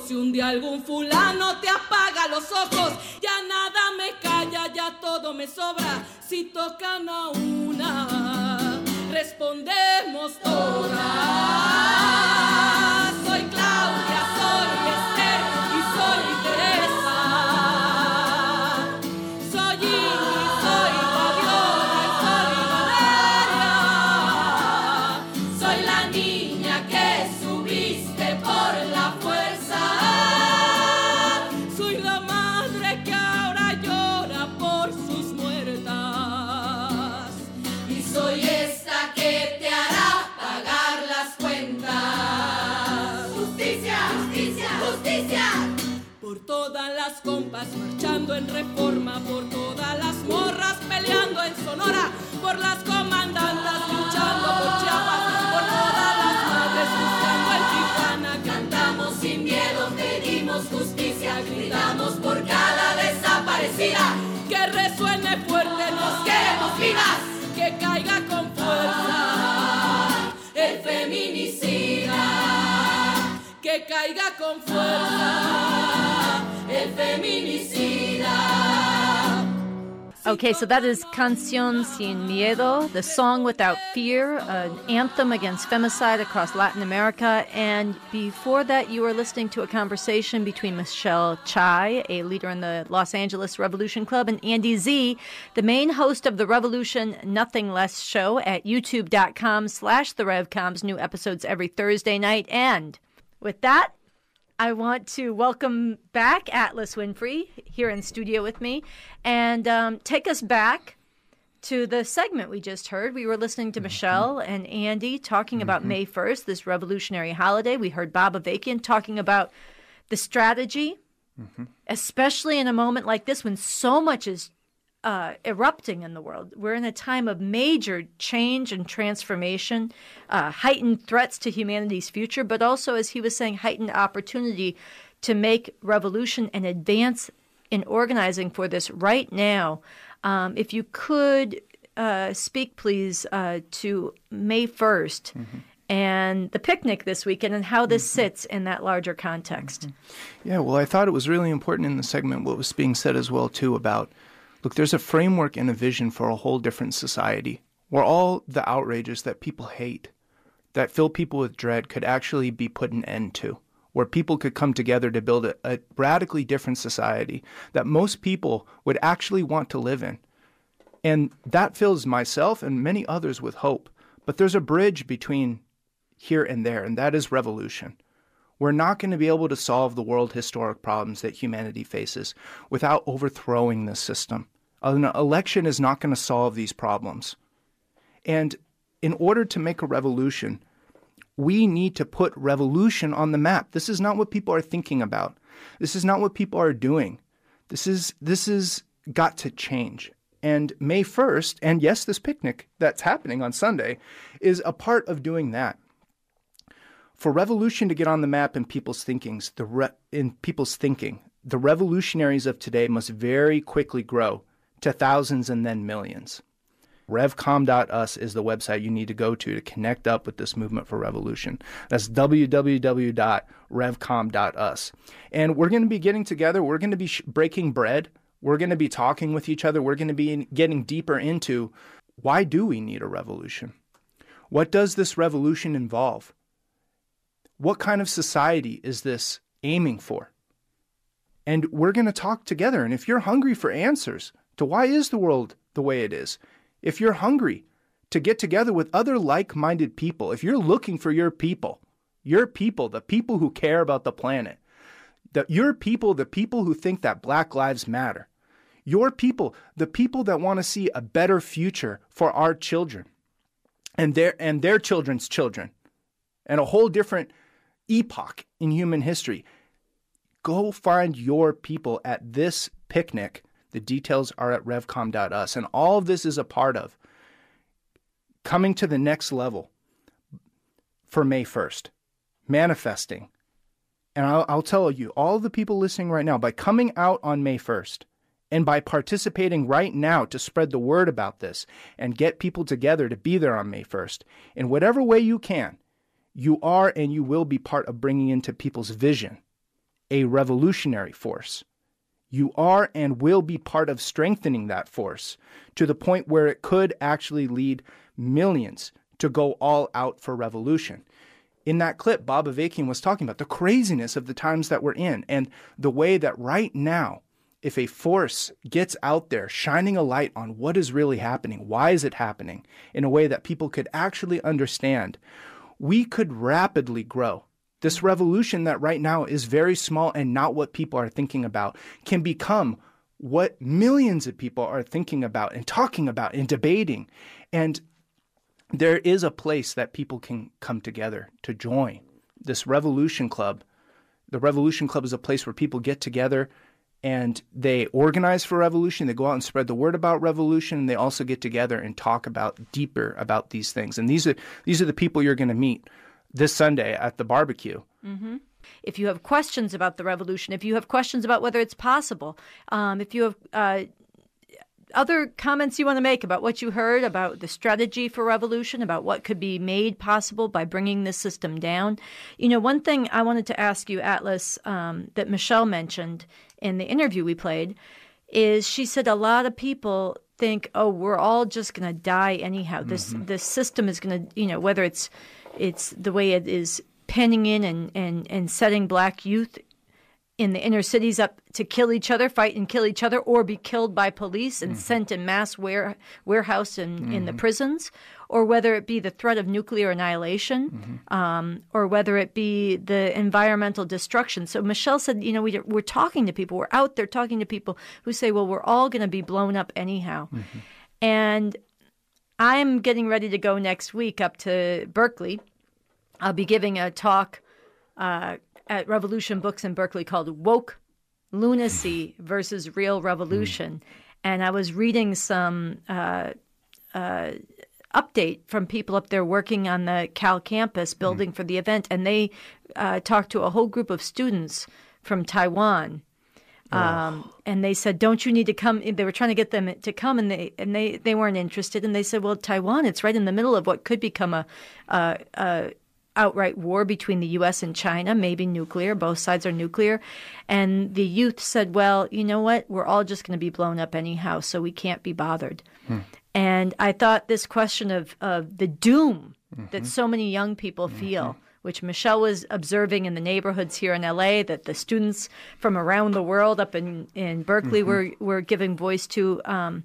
S7: Si un día algún fulano te apaga los ojos, ya nada me calla, ya todo me sobra. Si tocan a una, respondemos todas. Compas marchando en reforma, por todas las morras peleando en Sonora, por las comandantas luchando por Chiapas, por todas las madres buscando en Tijuana. Cantamos sin miedo, pedimos justicia, gritamos por cada desaparecida. Que resuene fuerte, nos queremos vivas, que caiga con fuerza el feminicida que caiga con fuerza.
S1: Okay, so that is Canción Sin Miedo, the song without fear, an anthem against femicide across Latin America. And before that, you were listening to a conversation between Michelle Chai, a leader in the Los Angeles Revolution Club, and Andy Z, the main host of the Revolution Nothing Less show at youtube.com slash the RevComs, new episodes every Thursday night. And with that, I want to welcome back Atlas Winfrey here in studio with me and um, take us back to the segment we just heard. We were listening to mm-hmm. Michelle and Andy talking about mm-hmm. May 1st, this revolutionary holiday. We heard Bob Avakian talking about the strategy, mm-hmm. especially in a moment like this when so much is uh, erupting in the world. We're in a time of major change and transformation, uh, heightened threats to humanity's future, but also, as he was saying, heightened opportunity to make revolution and advance in organizing for this right now. Um, if you could uh, speak, please, uh, to May 1st mm-hmm. and the picnic this weekend and how this mm-hmm. sits in that larger context.
S2: Mm-hmm. Yeah, well, I thought it was really important in the segment what was being said as well, too, about look, there's a framework and a vision for a whole different society where all the outrages that people hate, that fill people with dread, could actually be put an end to where people could come together to build a, a, radically different society that most people would actually want to live in. And that fills myself and many others with hope. But there's a bridge between here and there, and that is revolution. We're not going to be able to solve the world historic problems that humanity faces without overthrowing this system. An election is not going to solve these problems. And in order to make a revolution, we need to put revolution on the map. This is not what people are thinking about. This is not what people are doing. This is this is got to change. And May 1st, and yes, this picnic that's happening on Sunday is a part of doing that. For revolution to get on the map in people's thinkings, the re- in people's thinking, the revolutionaries of today must very quickly grow to thousands and then millions. Revcom.us is the website you need to go to to connect up with this movement for revolution. That's www.revcom.us. And we're going to be getting together. We're going to be sh- breaking bread. We're going to be talking with each other. We're going to be in- getting deeper into why do we need a revolution? What does this revolution involve? What kind of society is this aiming for? And we're going to talk together. And if you're hungry for answers to why is the world the way it is, if you're hungry to get together with other like minded people, if you're looking for your people, your people, the people who care about the planet, the, your people, the people who think that Black Lives Matter, your people, the people that want to see a better future for our children and their, and their children's children, and a whole different epoch in human history. Go find your people at this picnic the details are at revcom.us. And all of this is a part of coming to the next level for May 1st, manifesting. And I'll, I'll tell you, all the people listening right now, by coming out on May 1st, and by participating right now to spread the word about this and get people together to be there on May 1st, in whatever way you can, you are and you will be part of bringing into people's vision a revolutionary force you are and will be part of strengthening that force to the point where it could actually lead millions to go all out for revolution. In that clip, Bob Avakian was talking about the craziness of the times that we're in and the way that right now, if a force gets out there shining a light on what is really happening, why is it happening, in a way that people could actually understand, we could rapidly grow this revolution that right now is very small and not what people are thinking about can become what millions of people are thinking about and talking about and debating. And there is a place that people can come together to join. This Revolution Club, the Revolution Club is a place where people get together and they organize for revolution. They go out and spread the word about revolution. And they also get together and talk about deeper about these things. And these are these are the people you're going to meet this Sunday at the barbecue.
S1: Mm-hmm. If you have questions about the revolution, if you have questions about whether it's possible, um, if you have uh, other comments you want to make about what you heard about the strategy for revolution, about what could be made possible by bringing this system down. You know, one thing I wanted to ask you, Atlas, um, that Michelle mentioned in the interview we played, is she said a lot of people think, oh, we're all just going to die anyhow. This mm-hmm. this system is going to, you know, whether it's it's the way it is penning in and, and, and setting black youth in the inner cities up to kill each other, fight and kill each other, or be killed by police and mm-hmm. sent in mass ware, warehouse in, mm-hmm. in the mm-hmm. prisons, or whether it be the threat of nuclear annihilation, mm-hmm. um, or whether it be the environmental destruction. So Michelle said, you know, we, we're talking to people, we're out there talking to people who say, well, we're all going to be blown up anyhow. Mm-hmm. And I'm getting ready to go next week up to Berkeley. I'll be giving a talk uh, at Revolution Books in Berkeley called Woke Lunacy versus Real Revolution. And I was reading some uh, uh, update from people up there working on the Cal campus building mm. for the event. And they uh, talked to a whole group of students from Taiwan. Um, and they said, "Don't you need to come?" They were trying to get them to come, and they and they they weren't interested. And they said, "Well, Taiwan, it's right in the middle of what could become a, a, a outright war between the U.S. and China, maybe nuclear. Both sides are nuclear." And the youth said, "Well, you know what? We're all just going to be blown up anyhow, so we can't be bothered." Hmm. And I thought this question of of the doom that mm-hmm. so many young people feel mm-hmm. Which Michelle was observing in the neighborhoods here in LA, that the students from around the world up in, in Berkeley were, were giving voice to. Um,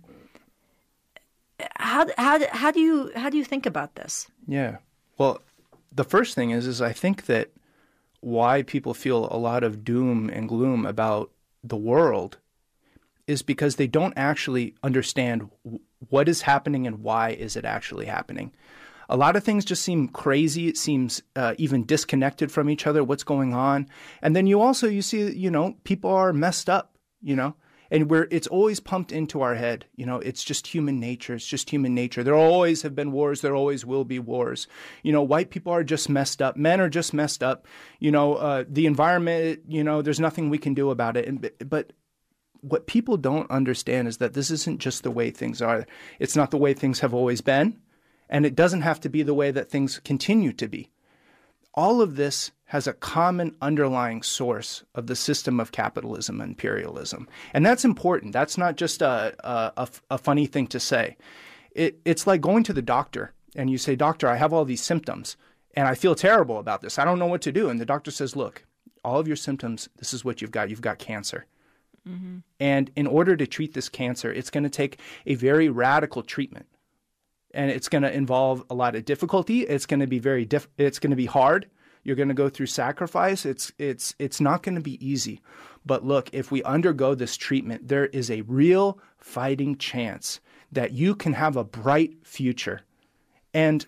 S1: how, how, how, do you, how do you think about this?
S2: Yeah. Well, the first thing is is I think that why people feel a lot of doom and gloom about the world is because they don't actually understand what is happening and why is it actually happening. A lot of things just seem crazy. It seems uh, even disconnected from each other. What's going on? And then you also you see you know people are messed up. You know, and where it's always pumped into our head. You know, it's just human nature. It's just human nature. There always have been wars. There always will be wars. You know, white people are just messed up. Men are just messed up. You know, uh, the environment. You know, there's nothing we can do about it. And but what people don't understand is that this isn't just the way things are. It's not the way things have always been, and it doesn't have to be the way that things continue to be. All of this has a common underlying source of the system of capitalism and imperialism. And that's important. That's not just a, a, a funny thing to say. It, it's like going to the doctor and you say, Doctor, I have all these symptoms and I feel terrible about this. I don't know what to do. And the doctor says, Look, all of your symptoms, this is what you've got. You've got cancer. Mm-hmm. And in order to treat this cancer, it's going to take a very radical treatment. And it's going to involve a lot of difficulty. It's going to be very diff- it's going to be hard. You're going to go through sacrifice. It's it's it's not going to be easy. But look, if we undergo this treatment, there is a real fighting chance that you can have a bright future. And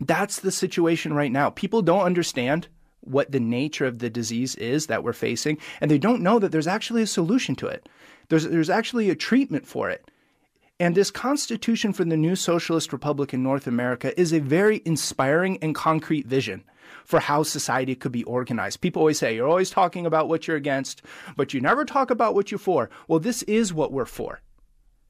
S2: that's the situation right now. People don't understand what the nature of the disease is that we're facing, and they don't know that there's actually a solution to it. There's, there's actually a treatment for it. And this Constitution for the new Socialist Republic in North America is a very inspiring and concrete vision for how society could be organized. People always say, you're always talking about what you're against, but you never talk about what you're for. Well, this is what we're for.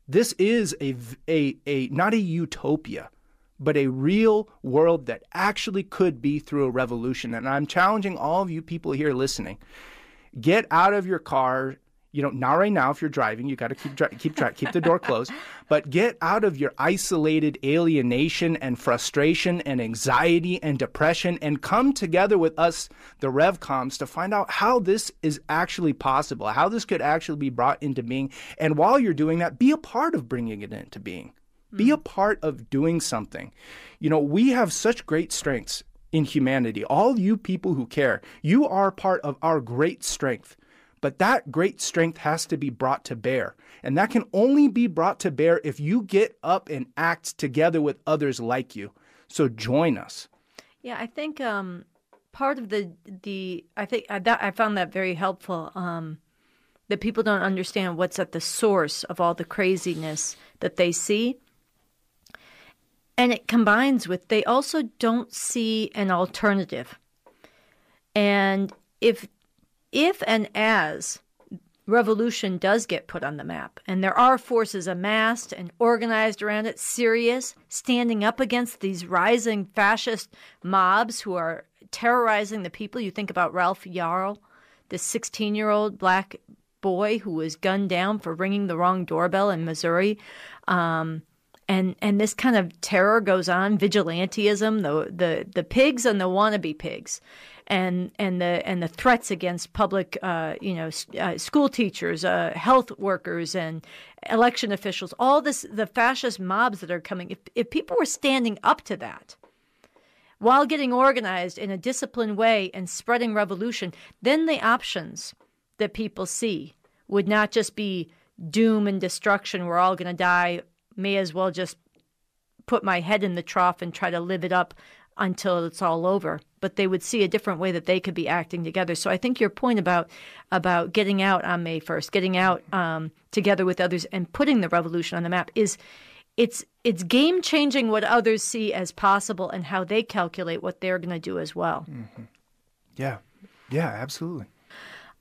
S2: This is a, a, a not a utopia, but a real world that actually could be through a revolution. And I'm challenging all of you people here listening. Get out of your car. You know, not right now if you're driving, you got to keep dri- keep dri- keep the door closed. But get out of your isolated alienation and frustration and anxiety and depression and come together with us, the RevComs, to find out how this is actually possible, how this could actually be brought into being. And while you're doing that, be a part of bringing it into being. Be hmm. a part of doing something. You know, we have such great strengths in humanity. All you people who care, you are part of our great strength. But that great strength has to be brought to bear. And that can only be brought to bear if you get up and act together with others like you. So join us.
S1: Yeah, I think um, part of the the I think I, that I found that very helpful. Um, that people don't understand what's at the source of all the craziness that they see, and it combines with they also don't see an alternative. And if if and as revolution does get put on the map and there are forces amassed and organized around it serious standing up against these rising fascist mobs who are terrorizing the people you think about Ralph Yarl the 16-year-old black boy who was gunned down for ringing the wrong doorbell in Missouri um, and and this kind of terror goes on vigilantism the the the pigs and the wannabe pigs and and the and the threats against public uh, you know uh, school teachers uh, health workers and election officials all this the fascist mobs that are coming. If if people were standing up to that while getting organized in a disciplined way and spreading revolution then the options that people see would not just be doom and destruction we're all going to die may as well just put my head in the trough and try to live it up until it's all over but they would see a different way that they could be acting together so i think your point about about getting out on may 1st getting out um, together with others and putting the revolution on the map is it's it's game changing what others see as possible and how they calculate what they're going to do as well
S2: Yeah. Yeah, absolutely.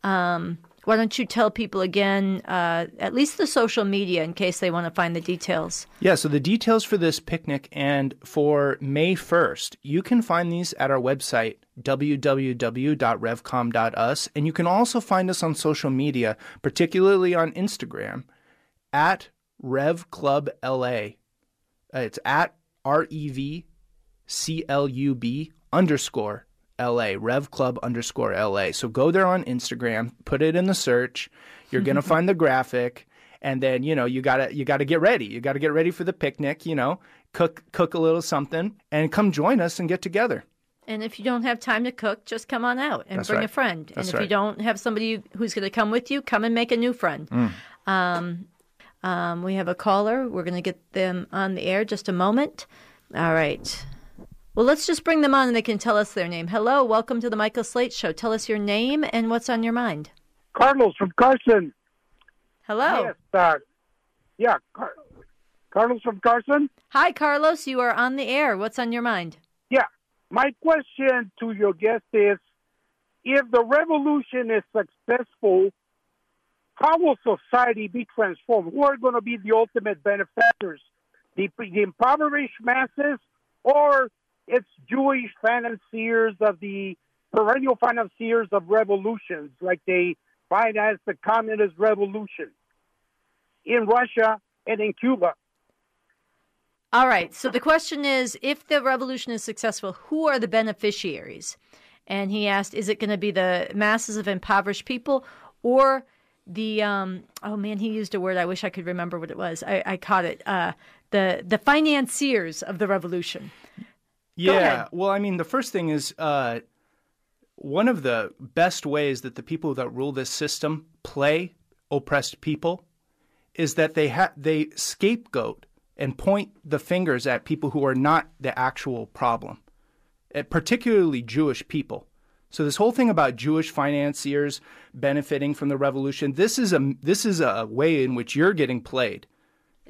S1: Um, why don't you tell people again, uh, at least the social media, in case they want to find the details?
S2: Yeah, so the details for this picnic and for May 1st, you can find these at our website, www.revcom.us. And you can also find us on social media, particularly on Instagram, at Rev Club LA. Uh, it's at R E V C L U B underscore LA, Rev Club underscore LA. So go there on Instagram, put it in the search. You're gonna find the graphic, and then you know you gotta you gotta get ready. You gotta get ready for the picnic. You know, cook cook a little something, and come join us and get together.
S1: And if you don't have time to cook, just come on out and
S2: That's
S1: bring
S2: right.
S1: a friend.
S2: That's
S1: and if you don't have somebody who's going to come with you, come and make a new friend.
S2: Mm.
S1: Um, um, we have a caller. We're going to get them on the air just a moment. All right. Well, let's just bring them on and they can tell us their name. Hello, welcome to the Michael Slate Show. Tell us your name and what's on your mind.
S8: Carlos from Carson.
S1: Hello.
S8: Yes, uh, yeah, Car- Carlos from Carson.
S1: Hi, Carlos. You are on the air. What's on your mind?
S8: Yeah, my question to your guest is: If the revolution is successful, how will society be transformed? Who are going to be the ultimate benefactors? The, the impoverished masses, or it's Jewish financiers of the perennial financiers of revolutions, like they finance the communist revolution in Russia and in Cuba?
S1: All right. So the question is if the revolution is successful, who are the beneficiaries? And he asked, is it going to be the masses of impoverished people or the, um, oh man, he used a word. I wish I could remember what it was. I, I caught it. Uh, the, the financiers of the revolution.
S2: Yeah. Well, I mean, the first thing is uh, one of the best ways that the people that rule this system play oppressed people is that they ha- they scapegoat and point the fingers at people who are not the actual problem, uh, particularly Jewish people. So this whole thing about Jewish financiers benefiting from the revolution, this is a this is a way in which you're getting played.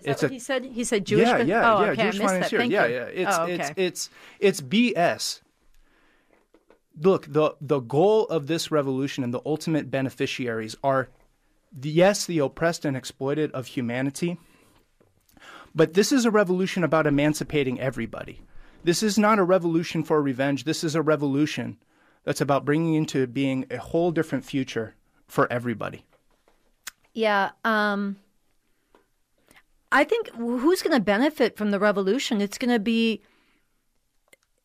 S1: Is that
S2: It's
S1: what
S2: a-
S1: he said? He said Jewish.
S2: Yeah, yeah,
S1: oh,
S2: yeah.
S1: okay.
S2: Jewish
S1: I missed that. Thank
S2: yeah,
S1: you.
S2: yeah. It's
S1: oh, okay.
S2: it's it's it's BS. Look, the the goal of this revolution and the ultimate beneficiaries are, the, yes, the oppressed and exploited of humanity. But this is a revolution about emancipating everybody. This is not a revolution for revenge. This is a revolution that's about bringing into being a whole different future for everybody.
S1: Yeah. Um, I think who's going to benefit from the revolution? It's going to be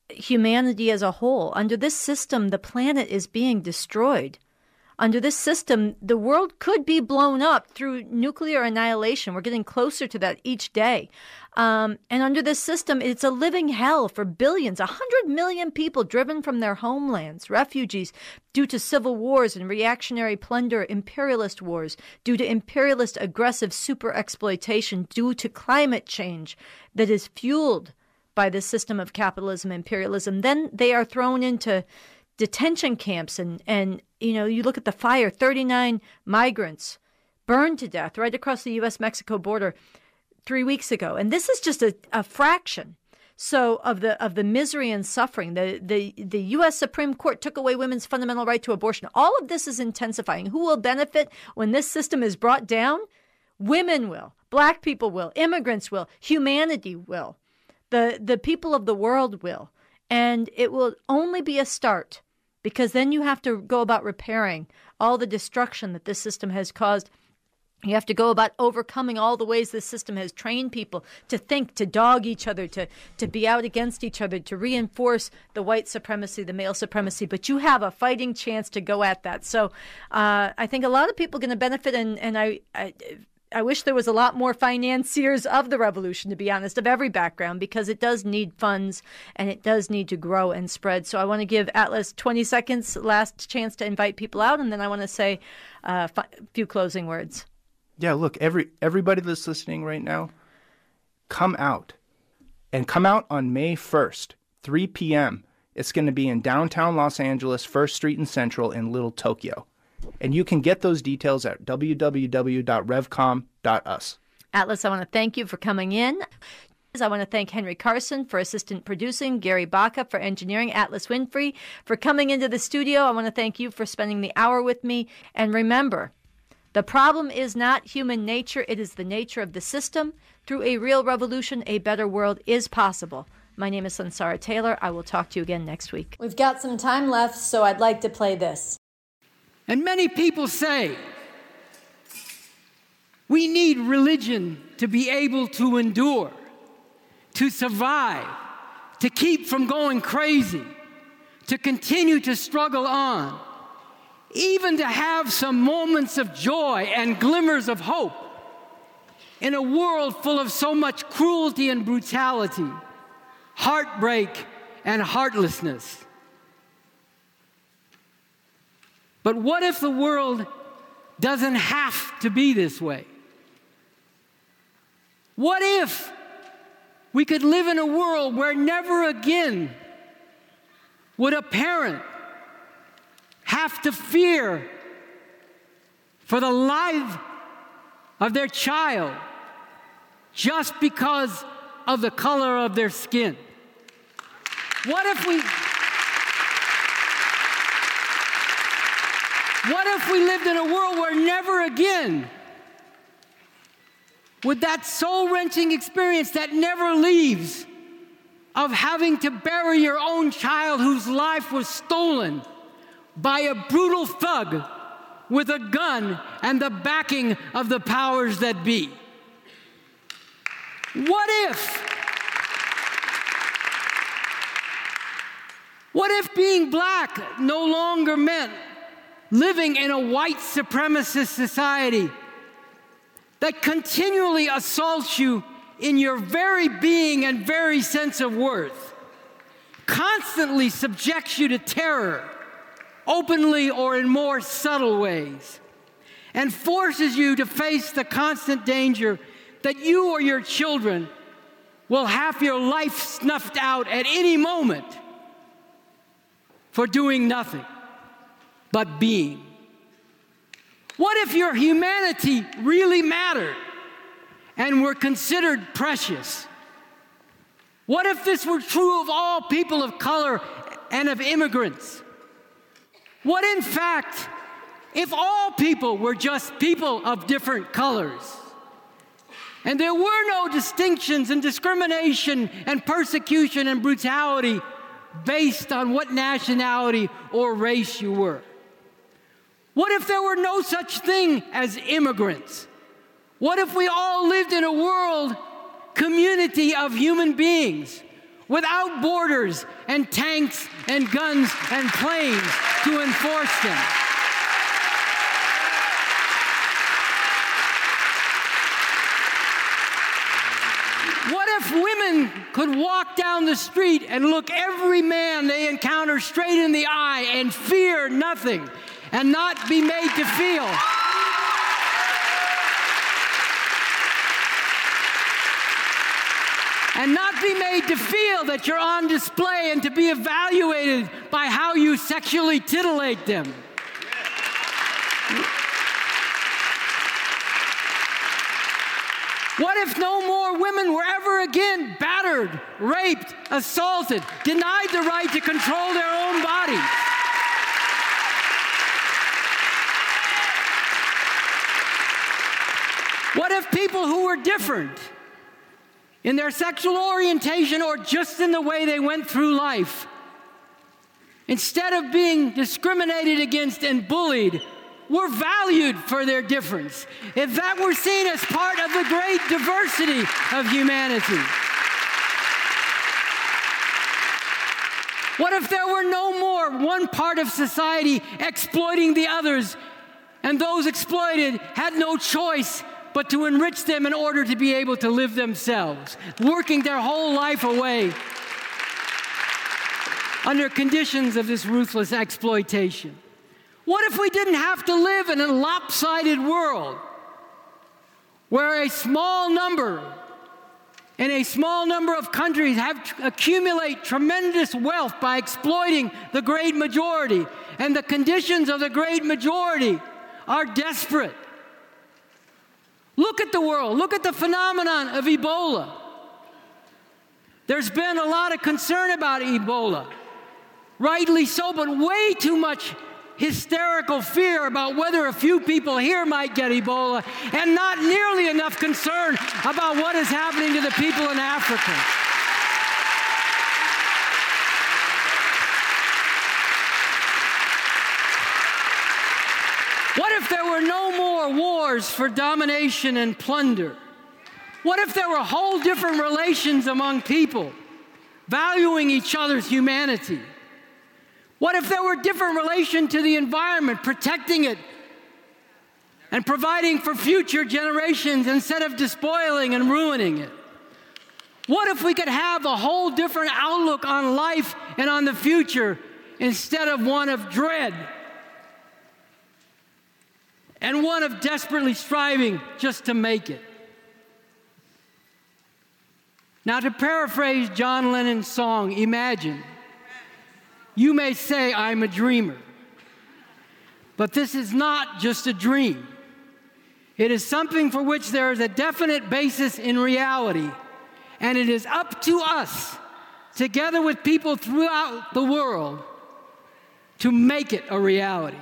S1: humanity as a whole. Under this system, the planet is being destroyed. Under this system, the world could be blown up through nuclear annihilation. We're getting closer to that each day. Um, and under this system, it's a living hell for billions, a hundred million people driven from their homelands, refugees due to civil wars and reactionary plunder, imperialist wars, due to imperialist aggressive super exploitation, due to climate change that is fueled by the system of capitalism, imperialism. Then they are thrown into detention camps and and you know you look at the fire 39 migrants burned to death right across the US Mexico border 3 weeks ago. And this is just a, a fraction so of the of the misery and suffering. The, the the US Supreme Court took away women's fundamental right to abortion. All of this is intensifying. Who will benefit when this system is brought down? Women will. Black people will. Immigrants will. Humanity will. The the people of the world will. And it will only be a start because then you have to go about repairing all the destruction that this system has caused you have to go about overcoming all the ways this system has trained people to think, to dog each other, to, to be out against each other, to reinforce the white supremacy, the male supremacy. But you have a fighting chance to go at that. So uh, I think a lot of people are going to benefit, and, and I, I I wish there was a lot more financiers of the revolution, to be honest, of every background, because it does need funds and it does need to grow and spread. So I want to give Atlas 20 seconds, last chance to invite people out, and then I want to say uh, a few closing words.
S2: Yeah, look, every everybody that's listening right now, come out. And come out on May 1st, 3 p.m. It's going to be in downtown Los Angeles, First Street and Central in Little Tokyo. And you can get those details at www.revcom.us.
S1: Atlas, I want to thank you for coming in. I want to thank Henry Carson for assistant producing, Gary Baca for engineering, Atlas Winfrey for coming into the studio. I want to thank you for spending the hour with me. And remember, the problem is not human nature, it is the nature of the system. Through a real revolution, a better world is possible. My name is Sunsara Taylor. I will talk to you again next week. We've got some time left, so I'd like to play this.
S6: And many people say we need religion to be able to endure to survive, to keep from going crazy, to continue to struggle on, even to have some moments of joy and glimmers of hope in a world full of so much cruelty and brutality, heartbreak and heartlessness. But what if the world doesn't have to be this way? What if we could live in a world where never again would a parent have to fear for the life of their child just because of the color of their skin. What if we What if we lived in a world where never again with that soul wrenching experience that never leaves of having to bury your own child whose life was stolen by a brutal thug with a gun and the backing of the powers that be. What if? What if being black no longer meant living in a white supremacist society that continually assaults you in your very being and very sense of worth, constantly subjects you to terror, openly or in more subtle ways, and forces you to face the constant danger that you or your children will have your life snuffed out at any moment for doing nothing but being. What if your humanity really mattered and were considered precious? What if this were true of all people of color and of immigrants? What, in fact, if all people were just people of different colors? And there were no distinctions and discrimination and persecution and brutality based on what nationality or race you were. What if there were no such thing as immigrants? What if we all lived in a world community of human beings without borders and tanks and guns and planes to enforce them? What if women could walk down the street and look every man they encounter straight in the eye and fear nothing and not be made to feel. And not be made to feel that you're on display and to be evaluated by how you sexually titillate them. What if no more women were ever again battered, raped, assaulted, denied the right to control their own bodies? What if people who were different in their sexual orientation or just in the way they went through life, instead of being discriminated against and bullied, were valued for their difference? If that were seen as part of the great diversity of humanity? What if there were no more one part of society exploiting the others, and those exploited had no choice but to enrich them in order to be able to live themselves, working their whole life away under conditions of this ruthless exploitation? What if we didn't have to live in a lopsided world where a small number in a small number of countries have accumulate tremendous wealth by exploiting the great majority and the conditions of the great majority are desperate Look at the world. Look at the phenomenon of Ebola. There's been a lot of concern about Ebola, rightly so, but way too much hysterical fear about whether a few people here might get Ebola, and not nearly enough concern about what is happening to the people in Africa. What if there wars for domination and plunder? What if there were whole different relations among people, valuing each other's humanity? What if there were different relation to the environment, protecting it and providing for future generations instead of despoiling and ruining it? What if we could have a whole different outlook on life and on the future instead of one of dread and one of desperately striving just to make it? Now, to paraphrase John Lennon's song, Imagine. You may say, I'm a dreamer. But this is not just a dream, it is something for which there is a definite basis in reality. And it is up to us, together with people throughout the world, to make it a reality.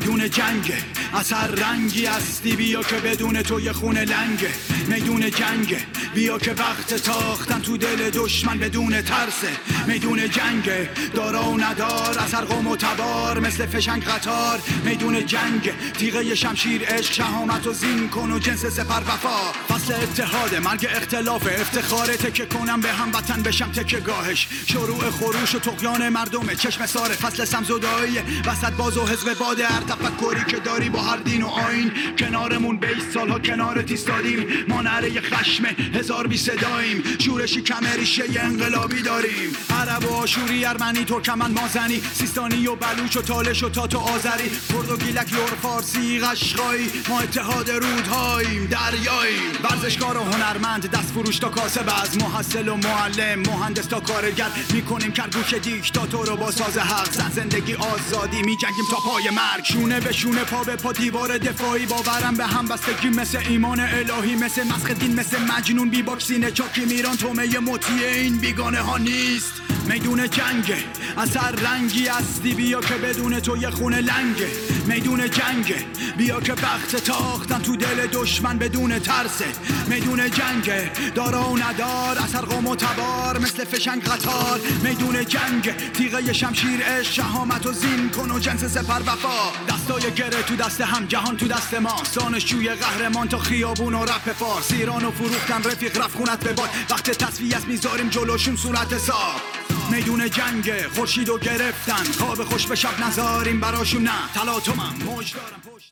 S9: جنگه. اثر رنگی هستی بیا که بدون تو یه خونه لنگه. میدون جنگه. بیا که وقت تاختن تو دل دشمن بدون ترسه. میدون جنگه. دارا و ندار از هر قوم و تبار مثل فشنگ قطار. میدون جنگ تیغه شمشیر عشق شهامت و زین کن و جنس سپر وفا. فصل اتحاد مرگ اختلاف افتخار تکه کنم به هم وطن بشم تکه گاهش. شروع خروش و تقیان مردم چشم ساره فصل سمزدایی وسط باز و حزب باد هر تفکری که داری با هر دین و آین. کنارمون بیست سالها کنار تیستادیم. ما نره خشم هزار بی صداییم. شورشی کمریشه انقلابی داریم. عرب و آشوری ارمنی ترکمن مازنی. سیستانی و بلوچ و تالش و تات و آذری. کرد و گیلک لور فارسی قشقایی. ما اتحاد رودهاییم دریاییم. ورزشکار و هنرمند دست فروش تا کاسب از محصل و معلم مهندس تا کارگر. می‌کنیم کرگوش دیکتاتور رو با ساز حق. زن زندگی آزادی میجنگیم تا پای مرگ. شونه به شونه پا به پا دیوار دفاعی. باورم به هم بستگی مثل ایمان الهی مثل مسخ دین مثل مجنون. بی باکسینه چاکی میران. تومه مطیع این بیگانه ها نیست. میدون جنگه. اثر رنگی هستی بیا که بدون تو یه خونه لنگه. میدون جنگه. بیا که بخت تاختن تو دل دشمن بدون ترسه. میدون جنگه دارا و ندار اثر قوم و تبار مثل فشنگ قطار. میدون جنگ تیغه شمشیر عشق شهامت و زین کن و جنس سپر وفا. دستای گره تو دست هم جهان تو دست ما. دانشجوی قهرمان تا خیابون و رپ فارس. ایران و فروختن رفیق رفت خونت به باد. وقت تصویه می‌ذاریم جلوشون صورت حساب. میدون جنگ خورشید و گرفتن. خواب خوش به شب نذاریم براشون نه. تلاطمم موج دارم پشت